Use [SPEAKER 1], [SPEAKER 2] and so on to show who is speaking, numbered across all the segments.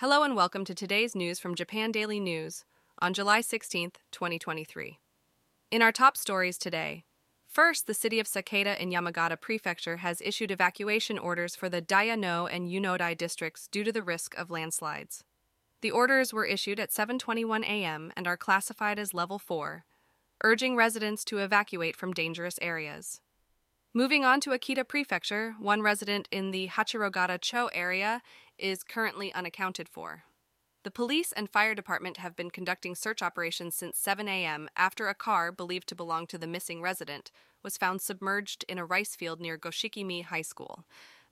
[SPEAKER 1] Hello and welcome to today's news from Japan Daily News on July 16th, 2023. In our top stories today, first, the city of Sakata in Yamagata Prefecture has issued evacuation orders for the Dayano and Unodai districts due to the risk of landslides. The orders were issued at 7:21 a.m. and are classified as level 4, urging residents to evacuate from dangerous areas. Moving on to Akita Prefecture, one resident in the Hachirogata Cho area is currently unaccounted for. The police and fire department have been conducting search operations since 7 a.m. after a car believed to belong to the missing resident was found submerged in a rice field near Goshikimi High School.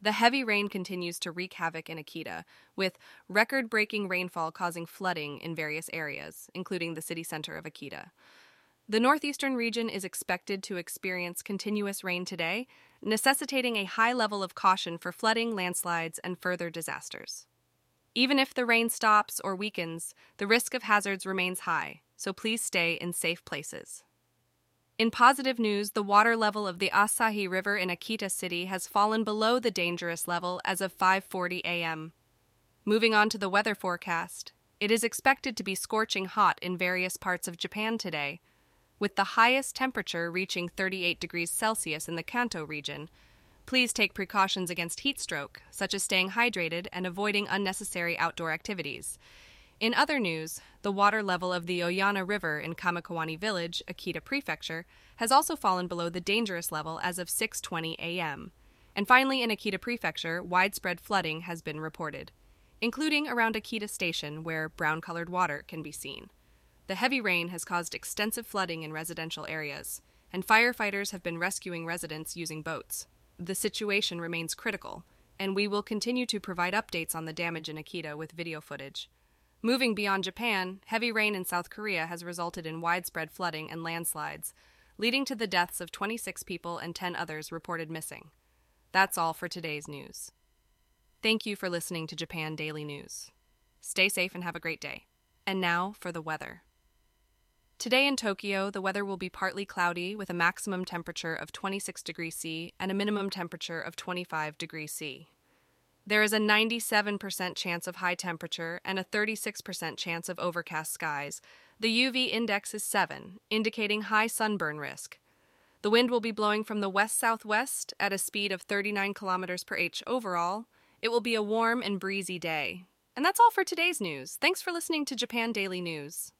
[SPEAKER 1] The heavy rain continues to wreak havoc in Akita, with record breaking rainfall causing flooding in various areas, including the city center of Akita. The northeastern region is expected to experience continuous rain today, necessitating a high level of caution for flooding, landslides, and further disasters. Even if the rain stops or weakens, the risk of hazards remains high, so please stay in safe places. In positive news, the water level of the Asahi River in Akita City has fallen below the dangerous level as of 5:40 a.m. Moving on to the weather forecast, it is expected to be scorching hot in various parts of Japan today, with the highest temperature reaching 38 degrees Celsius in the Kanto region. Please take precautions against heat stroke, such as staying hydrated and avoiding unnecessary outdoor activities. In other news, the water level of the Oyana River in Kamikoani Village, Akita Prefecture, has also fallen below the dangerous level as of 6:20 a.m. And finally, in Akita Prefecture, widespread flooding has been reported, including around Akita Station where brown-colored water can be seen. The heavy rain has caused extensive flooding in residential areas, and firefighters have been rescuing residents using boats. The situation remains critical, and we will continue to provide updates on the damage in Akita with video footage. Moving beyond Japan, heavy rain in South Korea has resulted in widespread flooding and landslides, leading to the deaths of 26 people and 10 others reported missing. That's all for today's news. Thank you for listening to Japan Daily News. Stay safe and have a great day. And now for the weather. Today in Tokyo, the weather will be partly cloudy with a maximum temperature of 26 degrees C and a minimum temperature of 25 degrees C. There is a 97% chance of high temperature and a 36% chance of overcast skies. The UV index is 7, indicating high sunburn risk. The wind will be blowing from the west southwest at a speed of 39 kilometers per h overall. It will be a warm and breezy day. And that's all for today's news. Thanks for listening to Japan Daily News.